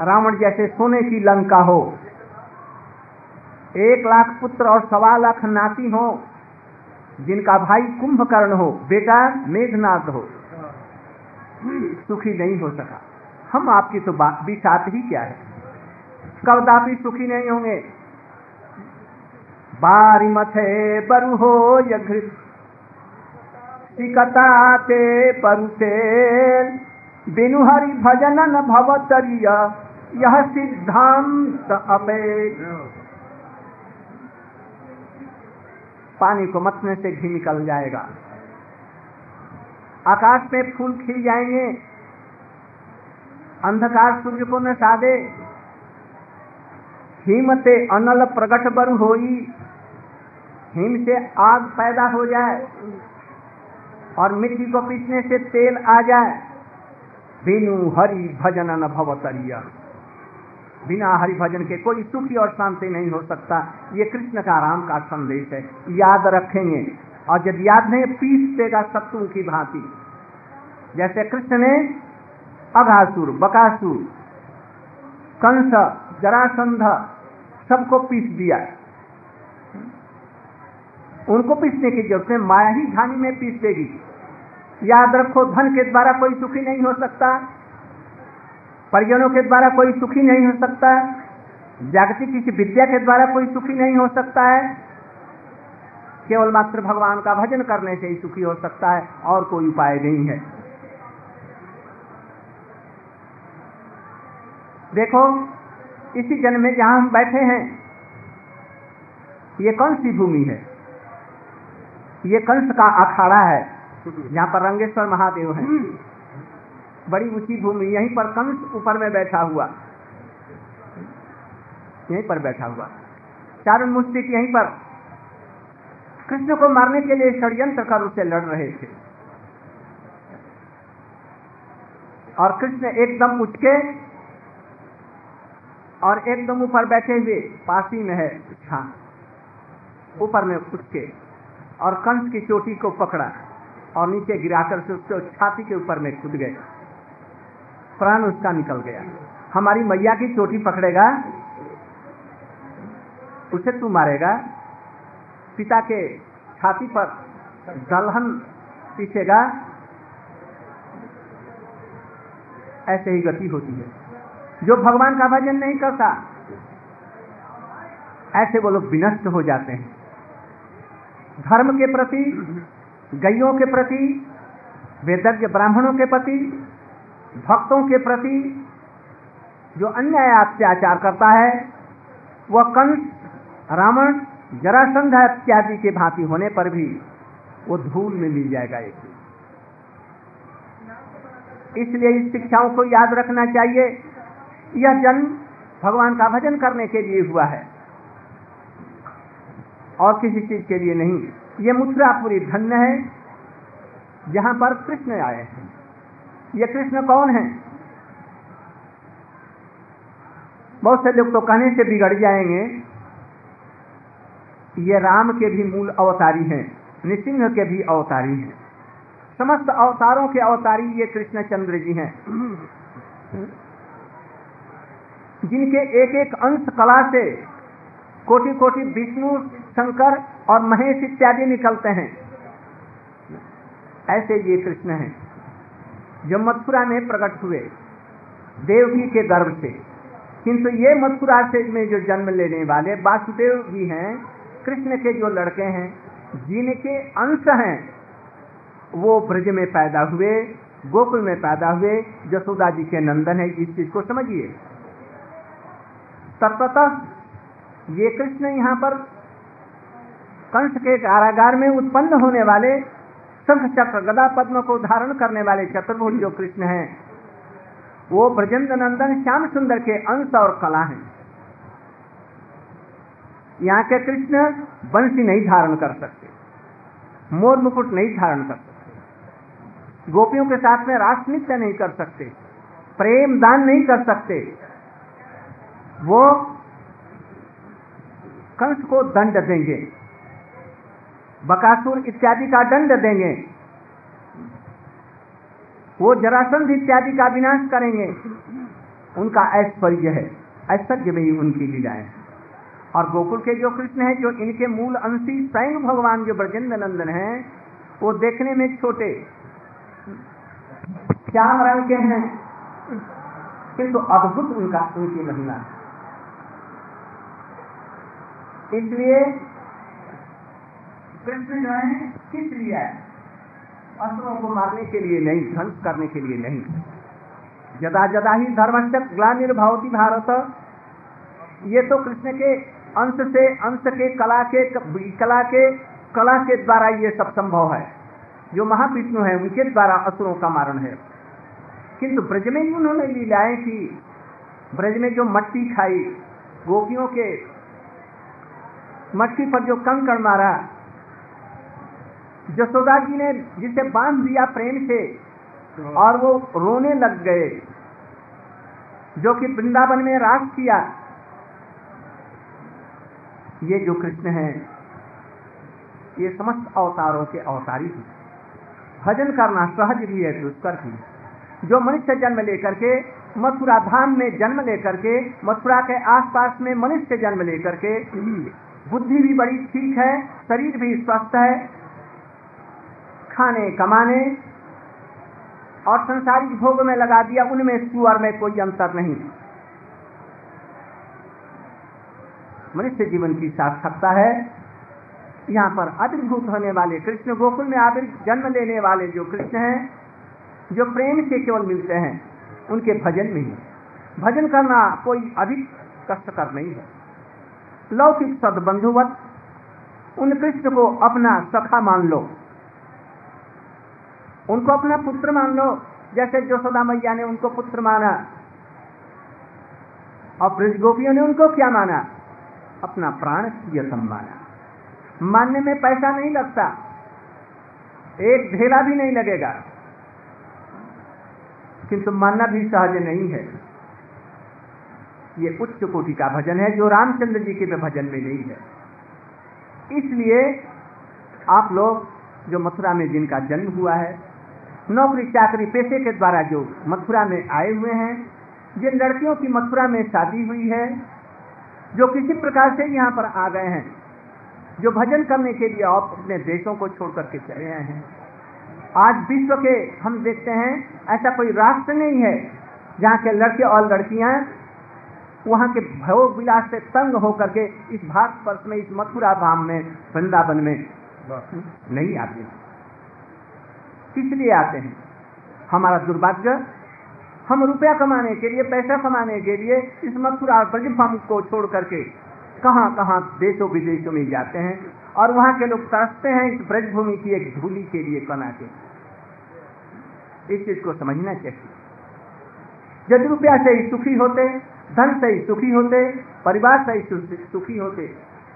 रावण जैसे सोने की लंका हो। एक लाख पुत्र और सवा लाख नाती हो, जिनका भाई कुंभकर्ण हो, बेटा मेघनाथ हो। सुखी नहीं हो सका। हम आपकी तो बात भी साथ ही क्या है? कदापि सुखी नहीं होंगे। बारी मथे बरु हो यघृत सिकताते परुते। बिनु हरि भजन न भवतरिय। यह सिद्धांत अपे। पानी को मतने से घी निकल जाएगा। आकाश में फूल खिल जाएँगे। अंधकार सूर्य को न सादे हिमते अनल प्रगट बर होई। हिम से आग पैदा हो जाए और मिट्टी को पीसने से तेल आ जाए। बिनु हरि भजन न भवतरिया। बिना हरि भजन के कोई सुखी और शांति नहीं हो सकता। ये कृष्ण का राम का संदेश है। याद रखेंगे। और जब याद नहीं, पीस देगा शत्रु की भांति। जैसे कृष्ण ने अघासुर, बकासुर, कंस, जरासंध सबको पीस दिया। उनको पीसने की ज़रूरत है माया ही घानी में पीस देगी। याद रखो, धन के द्वारा कोई सुखी नहीं हो सकता, परिजनों के द्वारा कोई सुखी नहीं हो सकता, जागतिक किसी विद्या के द्वारा कोई सुखी नहीं हो सकता है। केवल मात्र भगवान का भजन करने से ही सुखी हो सकता है, और कोई उपाय नहीं है। देखो, इसी जन्म में जहाँ हम बैठे हैं, ये कौन सी भूमि है? ये कंस का अखाड़ा है। जहाँ पर रंगेश्वर महादेव है। बड़ी ऊँची भूमि यहीं पर कंस ऊपर में बैठा हुआ। यहीं पर बैठा हुआ। चारण मुस्तिक यहीं पर। कृष्ण को मारने के लिए षड्यंत्र कर उसे लड़ रहे थे। और कृष्ण एकदम उठ के और एकदम ऊपर बैठे हुए पासी में है। हाँ ऊपर में उठ के और कंस की चोटी को पकड़ा और नीचे गिराकर से उसको छाती के ऊपर में कूद गए। प्राण उसका निकल गया। हमारी मैया की चोटी पकड़ेगा, उसे तू मारेगा। पिता के छाती पर दलहन पीछेगा ऐसे ही गति होती है। जो भगवान का भजन नहीं करता, ऐसे वो लोग विनष्ट हो जाते हैं। धर्म के प्रति, गैयों के प्रति, वेदज्ञ ब्राह्मणों के प्रति, भक्तों के प्रति जो अन्याय अत्याचार करता है, वह कंस, रावण, जरासंध इत्यादि के भांति होने पर भी वो धूल में मिल जाएगा एक इसलिए इस शिक्षाओं को याद रखना चाहिए। यह जन्म भगवान का भजन करने के लिए हुआ है। और किसी चीज़ के लिए नहीं। ये मथुरापुरी धन्य है, जहाँ पर कृष्ण आए हैं। ये कृष्ण कौन है? बहुत से लोग तो कहने से बिगड़ जाएँगे, ये राम के भी मूल अवतारी हैं, नृसिंह के भी अवतारी हैं। समस्त अवतारों के अवतारी ये कृष्ण चंद्र जी हैं। जिनके एक एक अंश कला से कोटि कोटि विष्णु शंकर और महेश इत्यादि निकलते हैं। ऐसे ये कृष्ण हैं, जो मथुरा में प्रकट हुए, देवकी के गर्भ से। किंतु ये मथुरा से में जो जन्म लेने वाले वासुदेव जी हैं, कृष्ण के जो लड़के हैं, जिनके अंश हैं, वो ब्रज में पैदा हुए, गोकुल में पैदा हुए, जसोदा जी के नंदन है, इस चीज़ को समझिए। तत्वतः ये कृष्ण यहाँ पर कंस के कारागार में उत्पन्न होने वाले शंख चक्र, गदा पद्म को धारण करने वाले चतुर्भुज जो कृष्ण हैं, वो ब्रजेंद्र नंदन श्याम सुंदर के अंश और कला हैं। यहाँ के कृष्ण बंसी नहीं धारण कर सकते, मोर मुकुट नहीं धारण कर सकते, गोपियों के साथ में रास नृत्य नहीं कर सकते, प्रेम दान नहीं कर सकते। वो कंस को दंड देंगे। बकासुर इत्यादि का दंड देंगे। वो जरासंध इत्यादि का विनाश करेंगे। उनका ऐश्वर्य है। ऐश्वर्य में ही उनकी लीलाएँ और गोकुल के जो कृष्ण हैं, जो इनके मूल अंशी स्वयं भगवान जो ब्रजेंद्र नंदन हैं, वो देखने में छोटे। श्याम रंग के हैं? किंतु अद्भुत उनका, उनकी महिला है इसलिए है किस लिए है? असुरों को मारने के लिए नहीं ध्वंस करने के लिए नहीं। जदा जदा ही धर्म से ग्लानिर्भवती भारत। ये तो कृष्ण के अंश से, अंश के कला के कला के कला के द्वारा ये सब संभव है। जो महाविष्णु है, उनके द्वारा असुरों का मारण है। किंतु ब्रज में ही उन्होंने लीलाएँ की। ब्रज में जो मट्टी खाई, गोपियों के मट्टी पर जो कंकड़ मारा जसोदा जी ने जिसे बाँध दिया प्रेम से, और वो रोने लग गए, जो कि वृंदावन में रास किया। ये जो कृष्ण है, ये समस्त अवतारों के अवतारी हैं। भजन करना सहज भी है, दुष्कर भी। जो मनुष्य जन्म लेकर के मथुरा धाम में जन्म लेकर के, मथुरा के आसपास में मनुष्य जन्म लेकर के, बुद्धि भी बड़ी ठीक है, शरीर भी स्वस्थ है खाने, कमाने और संसारिक भोग में लगा दिया, उनमें सुअर में कोई अंतर नहीं। मनुष्य जीवन की सार्थकता है। यहाँ पर आविर्भूत होने वाले कृष्ण गोकुल में आविर जन्म लेने वाले जो कृष्ण हैं, जो प्रेम से केवल मिलते हैं, उनके भजन में ही। भजन करना कोई अधिक कष्टकर नहीं है। लौकिक सदबंधुवत, उन कृष्ण को अपना सखा मान लो। उनको अपना पुत्र मान लो। जैसे जोशोदा मैया ने उनको पुत्र माना, और ब्रज गोपियों ने उनको क्या माना? अपना प्राण प्रियतम माना। मानने में पैसा नहीं लगता, एक ढेला भी नहीं लगेगा, किंतु मानना भी सहज नहीं है। ये उच्च कोटि का भजन है, जो रामचंद्र जी के भजन में नहीं है। इसलिए आप लोग, जो मथुरा में जिनका जन्म हुआ है नौकरी चाकरी पेशे के द्वारा जो मथुरा में आए हुए हैं, जिन लड़कियों की मथुरा में शादी हुई है, जो किसी प्रकार से यहाँ पर आ गए हैं, जो भजन करने के लिए आप अपने देशों को छोड़ करके चले आए हैं। आज विश्व के हम देखते हैं, ऐसा कोई राष्ट्र नहीं है, जहाँ के लड़के और लड़कियाँ वहाँ के भोग विलास से तंग होकर के इस भारत वर्ष में, इस मथुरा धाम में, वृंदावन में नहीं आते। किस लिए आते हैं? हमारा दुर्भाग्य, हम रुपया कमाने के लिए, पैसा कमाने के लिए इस मथुरा ब्रजभम को छोड़ करके कहाँ कहाँ देशों विदेशों में जाते हैं और वहाँ के लोग तरसते हैं इस ब्रजभूमि की एक धूली के लिए कना के। इस चीज़ को समझना चाहिए। यदि रुपया से ही सुखी होते, धन से ही सुखी होते, परिवार से ही सुखी होते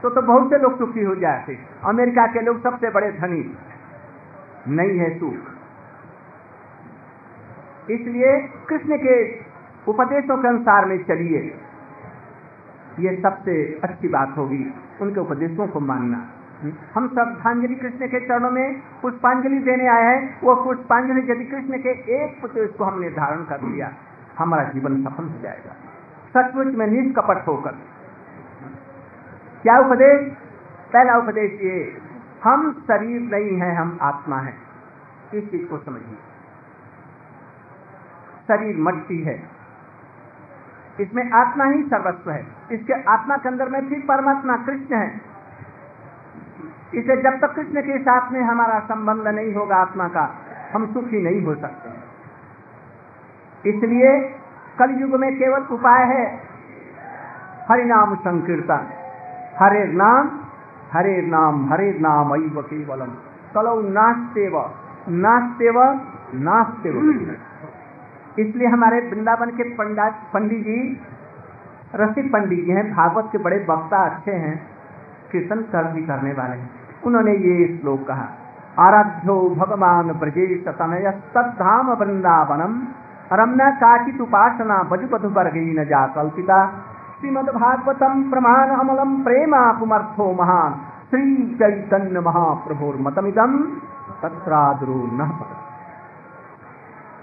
तो तो बहुत से लोग सुखी हो जाते। अमेरिका के लोग सबसे बड़े धनी। नहीं है सुख इसलिए कृष्ण के उपदेशों के अनुसार में चलिए। ये सबसे अच्छी बात होगी उनके उपदेशों को मानना। हम श्रद्धांजलि कृष्ण के चरणों में पुष्पांजलि देने आए हैं। वो पुष्पांजलि यदि कृष्ण के एक उपदेश को हमने धारण कर लिया, हमारा जीवन सफल हो जाएगा। सचमुच में निष्कपट होकर। क्या उपदेश? पहला उपदेश ये हम शरीर नहीं है, हम आत्मा है। इस चीज़ को समझिए। शरीर मट्टी है। इसमें आत्मा ही सर्वस्व है। इसके आत्मा के अंदर में फिर परमात्मा कृष्ण है। इसे जब तक कृष्ण के साथ में हमारा संबंध नहीं होगा आत्मा का, हम सुखी नहीं हो सकते इसलिए कल युग में केवल उपाय है। हरिनाम संकीर्तन। हरे नाम हरे नाम हरे नाम अव केवलम। कलौ नास्तेव नास्तेव नास्तेव। इसलिए हमारे वृंदावन के पंडित पंडित जी, रसिक पंडित जी हैं, भागवत के बड़े वक्ता अच्छे हैं, कीर्तन कर, भी करने वाले हैं। उन्होंने ये श्लोक कहा, आराध्यो भगवान ब्रजेश तनय तद्धाम वृंदावनम रमना काचित उपासना बजु बधु वर्गीन जा कल्पिता। श्रीमद भागवतम प्रमाण अमलम प्रेमा पुमर्थो महान श्री चैतन्य महाप्रभुर मतमिदम तत्राद्रो न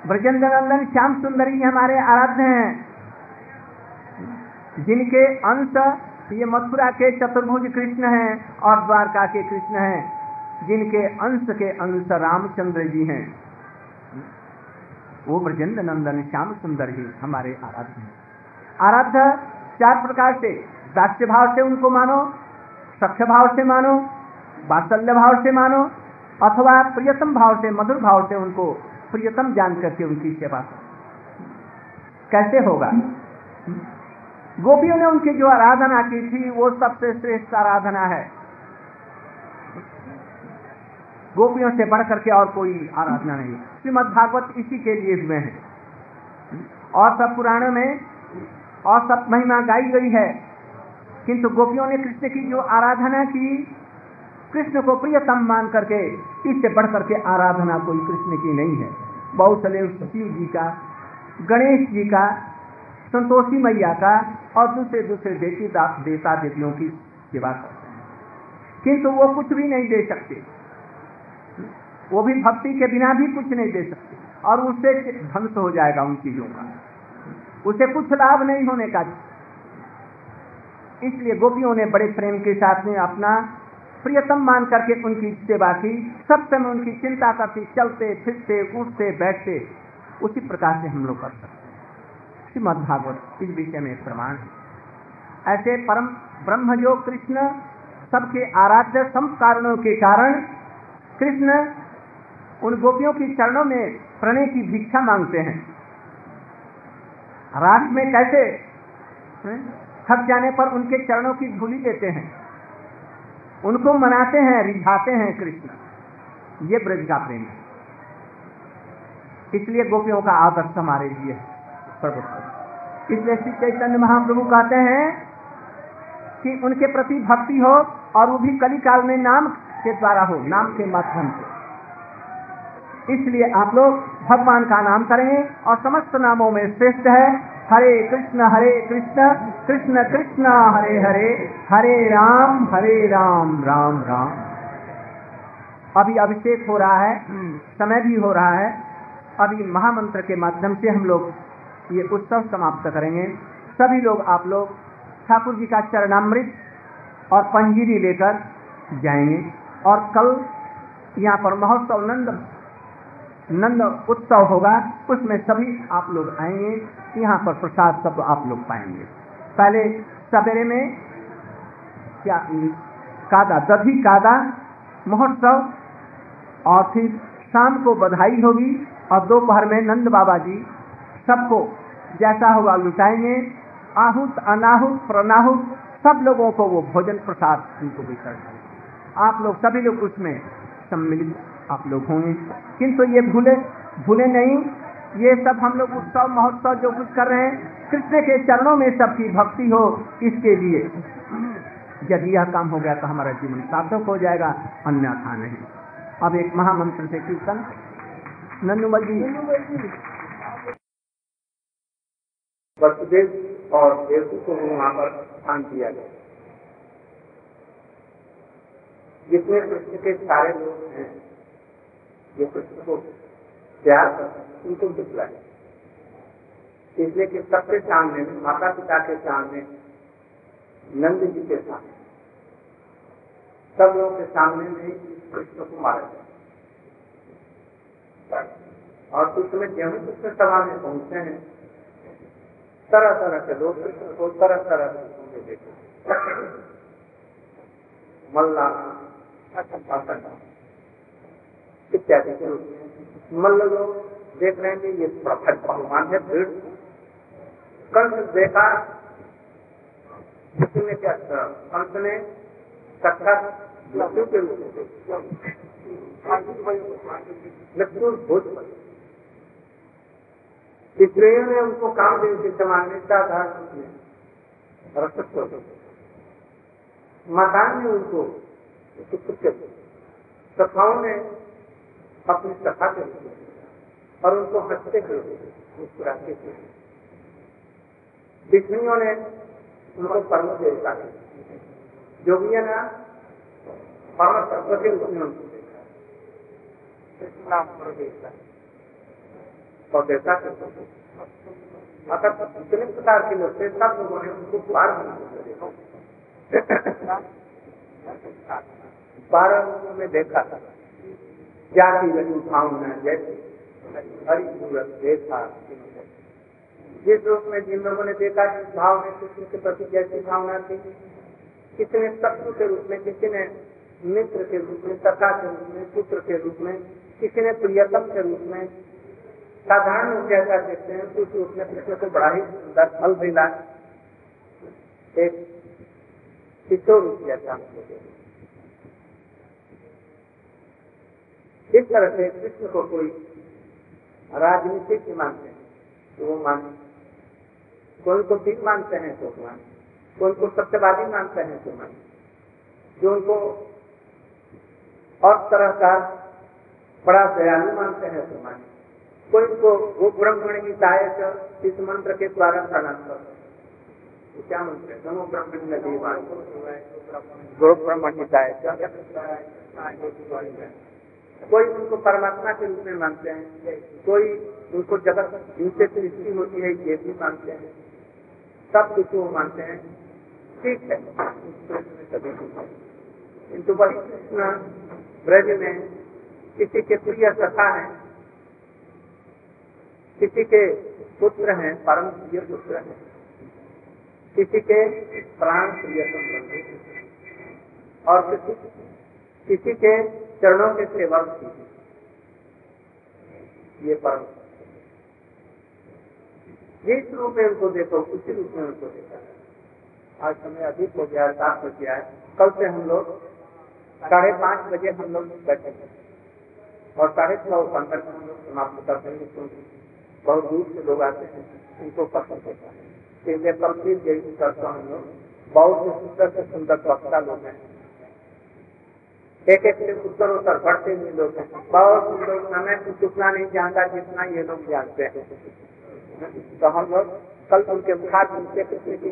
ब्रजेंद्र नंदन श्याम सुंदरी हमारे आराध्य हैं, जिनके अंश ये मथुरा के चतुर्भुज कृष्ण हैं और द्वारका के कृष्ण हैं, जिनके अंश के अंश रामचंद्र जी हैं। वो ब्रजेंद्र नंदन श्याम सुंदर जी हमारे आराध्य हैं। आराध्य चार प्रकार से, दास्य भाव से उनको मानो, सख्य भाव से मानो, वात्सल्य भाव से मानो, अथवा प्रियतम भाव से, मधुर भाव से उनको प्रियतम जान करके उनकी सेवा करो। कैसे होगा? गोपियों ने उनकी जो आराधना की थी, वो सबसे श्रेष्ठ आराधना है। गोपियों से बढ़ करके और कोई आराधना नहीं श्रीमद भागवत इसी के लिए हुए हैं। और सब पुराणों में और सब महिमा गाई गई है। किंतु गोपियों ने कृष्ण की जो आराधना की, कृष्ण को प्रियतम मान करके इससे बढ़ करके आराधना कोई कृष्ण की नहीं है। बहुत चले शिव जी का, गणेश जी का, संतोषी मैया का और दूसरे दूसरे देवी देवता देवियों की सेवा करते हैं। किंतु वो कुछ भी नहीं दे सकते। वो भी भक्ति के बिना भी कुछ नहीं दे सकते। और उससे ध्वंस हो जाएगा उन चीज़ों का। उसे कुछ लाभ नहीं होने का इसलिए गोपियों ने बड़े प्रेम के साथ में अपना प्रियतम मान करके उनकी सेवा की। सब समय उनकी चिंता करती, चलते, फिरते, उठते, बैठते, उसी प्रकार से हम लोग कर सकते श्रीमद भागवत इस विषय में प्रमाण है। ऐसे परम ब्रह्म जो कृष्ण सबके आराध्य संस्कारणों के कारण कृष्ण उन गोपियों की चरणों में प्रणय की भिक्षा मांगते हैं। रात में कैसे? थक जाने पर उनके चरणों की धूली देते हैं। उनको मनाते हैं, रिझाते हैं कृष्ण। ये ब्रज का प्रेम है। इसलिए गोपियों का आदर्श हमारे लिए सर्वोत्तम। इसलिए श्री चैतन्य महाप्रभु कहते हैं कि उनके प्रति भक्ति हो और वो भी कली काल में नाम के द्वारा हो, नाम के माध्यम से। इसलिए आप लोग भगवान का नाम करें और समस्त नामों में श्रेष्ठ है। हरे कृष्ण हरे कृष्ण कृष्ण कृष्ण, हरे हरे हरे राम हरे राम राम राम। अभी अभिषेक हो रहा है, समय भी हो रहा है। अभी महामंत्र के माध्यम से हम लोग ये उत्सव समाप्त करेंगे। सभी लोग आप लोग ठाकुर जी का चरणामृत और पंजीरी लेकर जाएँगे। और कल यहाँ पर महोत्सव नंद नंद उत्सव होगा, उसमें सभी आप लोग आएँगे, यहाँ पर प्रसाद सब आप लोग पाएँगे। पहले सवेरे में क्या कादा दधी कादा महोत्सव, और फिर शाम को बधाई होगी, और दोपहर में नंद बाबा जी सबको जैसा होगा लुटाएँगे। आहुत, अनाहुत, प्रनाहुत, सब लोगों को वो भोजन प्रसाद उनको वितरण आप लोग सभी लोग उसमें सम्मिलित आप लोग होंगे। किंतु ये भूले भूले नहीं, ये सब हम लोग उत्सव, महोत्सव जो कुछ कर रहे हैं, कृष्ण के चरणों में सबकी भक्ति हो, इसके लिए। यदि यह काम हो गया तो हमारा जीवन सार्थक हो जाएगा, अन्यथा नहीं। अब एक महामंत्र से कीर्तन। नन्नुमल जी वसुदेव और देवू स्थान दिया गया। जितने कृष्ण के सारे लोग हैं जो कृष्ण को प्यार उनको दिखलाए इसलिए कि सबके सामने माता पिता के सामने नंद जी के सामने, सब लोगों के सामने में कृष्ण को मारा जाए। और कुछ में जब कृष्ण सभा में पहुँचते हैं। तरह तरह के लोग कृष्ण को तरह तरह से देखे मल्ला इत्यादि के मल्ल लोग देख रहे हैं ये प्रखट भगवान है, भीड़। कंस देखा किसी ने क्या कंस ने साक्षात मृत्यु के रूप में मृत्यु भूत स्त्रियों ने उनको काम देव के समान था रसत्व माताओं ने उनको सखाओं ने अपनी सखा के और उनको हँसते हुए मुस्कुराते हुए। बिखनियों ने उनको परम देवता जो भी है ना परम तत्व के रूप में उनको देखा। देवता और देवता के अगर इतने प्रकार के लोग थे सब लोगों ने उनको पार बारह लोगों में देखा था। जाति लगी भावना जैसे। सूरत देखा जिस रूप में जिन लोगों ने देखा जिस भाव में कृष्ण के प्रति जैसी भावना थी किसी ने शत्रु के रूप में किसी ने मित्र के रूप में, सखा के रूप में, पुत्र के रूप में किसी ने प्रियतम के रूप में, साधारण लोग जैसा देखते हैं तो उस रूप में कृष्ण को बड़ा ही सुंदर फल मिला। एक किशोर रूप जैसा इस तरह से कृष्ण को कोई राजनीतिक मानते हैं तो वो मान कोई को ठीक मानते हैं तो मान कोई को सत्यवादी मानते हैं तो मान जो उनको और तरह का बड़ा दयालु मानते हैं तो मान कोई को वो ब्रह्मण की सहायक इस मंत्र के द्वारा प्रणाम करते क्या मंत्र है? दोनों ब्रह्मण में देवान गो ब्रह्मण कोई उनको परमात्मा के रूप में मानते हैं, कोई उनको जगत इनसे सृष्टि होती है, ये भी मानते हैं। सब कुछ वो मानते हैं। ठीक है। किंतु वही कृष्ण ब्रज में किसी के प्रिय कथा है, किसी के पुत्र हैं, परम प्रिय पुत्र हैं, किसी के प्राण प्रिय संबंधी और किसी किसी के चरणों के सेवा ये परम जिस रूप में उनको देखो, उसी रूप में उनको देखा आज समय अधिक हो गया, सात हो गया है। कल से हम लोग साढ़े पाँच बजे हम लोग बैठे और साढ़े छह पंद्रह हम लोग समाप्त करते हैं क्योंकि बहुत दूर से लोग आते हैं, उनको पसंद होता है। इसलिए फिर यही करता हूँ। हम लोग बहुत से सुंदर से सुंदर वक्ता लोग हैं। एक एक से उत्तर उत्तर बढ़ते हुए लोग हैं। बहुत सुंदर समय कुछ उतना नहीं जानता जितना ये लोग जानते हैं। तो हम लोग कल उनके मुखार उनसे कृष्ण की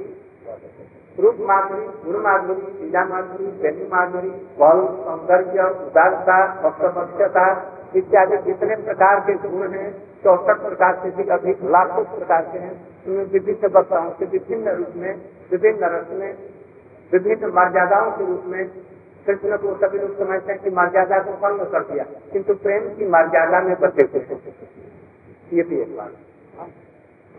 रूप माधुरी, गुरु माधुरी लीला माधुरी बेनी माधुरी बल सौंदर्य, उदारता भक्तभक्षता इत्यादि जितने प्रकार के गुण हैं, चौसठ प्रकार से भी अधिक लाखों प्रकार के हैं। उनमें विभिन्न वक्ताओं के विभिन्न रूप में, विभिन्न रस में, विभिन्न मर्यादाओं के रूप में कृष्ण को सभी लोग समझते हैं कि मर्यादा को भंग कर दिया। किंतु प्रेम की मर्यादा में बचे ये भी एक बात।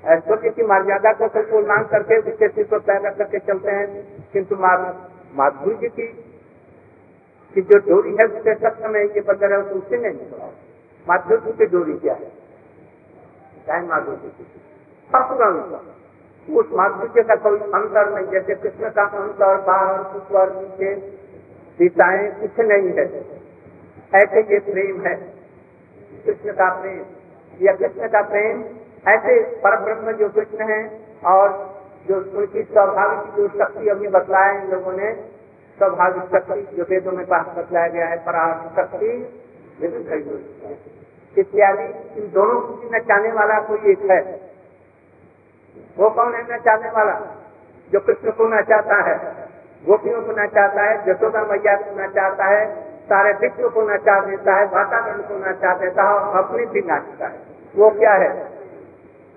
ऐश्वर्य की मर्यादा को फिर उल्लांघन करके उसके सिर पर पैदा करके चलते हैं। किंतु माधुरी जी की की जो डोरी है, उसके सब समय ये बदल है तो उससे नहीं निकला माधुरी जी की डोरी क्या है? चाहे माधुरी जी अपुरंत उस माधुर्य का कोई अंतर नहीं। जैसे कृष्ण का अंतर बाहर ऊपर नीचे दिशाएँ कुछ नहीं है। ऐसे ये प्रेम है। कृष्ण का प्रेम। या कृष्ण का प्रेम ऐसे पर ब्रह्म जो कृष्ण है और जो उनकी स्वाभाविक जो शक्ति अभी बतलाया इन लोगों ने, स्वाभाविक शक्ति जो वेदों में पास बतलाया गया है, परार्थ शक्ति इत्यादि, इन दोनों को नचाने वाला कोई एक है। वो कौन है नचाने वाला? जो कृष्ण को नचाता है। गोपियों को नचाता है, जसोदा मैया को नचाता है, सारे विश्व को नचा देता है वातावरण को नचा देता है और अपने भी नाचता है। वो क्या है?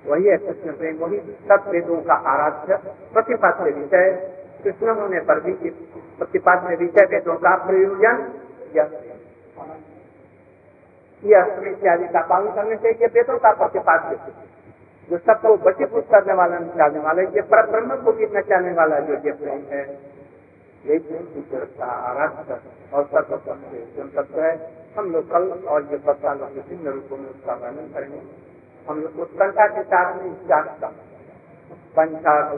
वही है कृष्ण प्रेम, वही सब वेदों का आराध्य प्रतिपाद्य विषय कृष्ण होने पर भी प्रतिपाद्य विषय वेदों का प्रयोजन इत्यादि का पालन करने से ये वेदों का प्रतिपाद्य जो सबको बचीभूत करने वाला, नचाने वाला ये पर ब्रह्म को भी नचाने वाला जो ये प्रेम है। का आराध्य और सर्वतत्व है, हम लोग कल और ये बच्चा लोग विभिन्न रूपों में उसका वर्णन करेंगे। हम लोग उत्कंठा के कारण में इसका पंचायत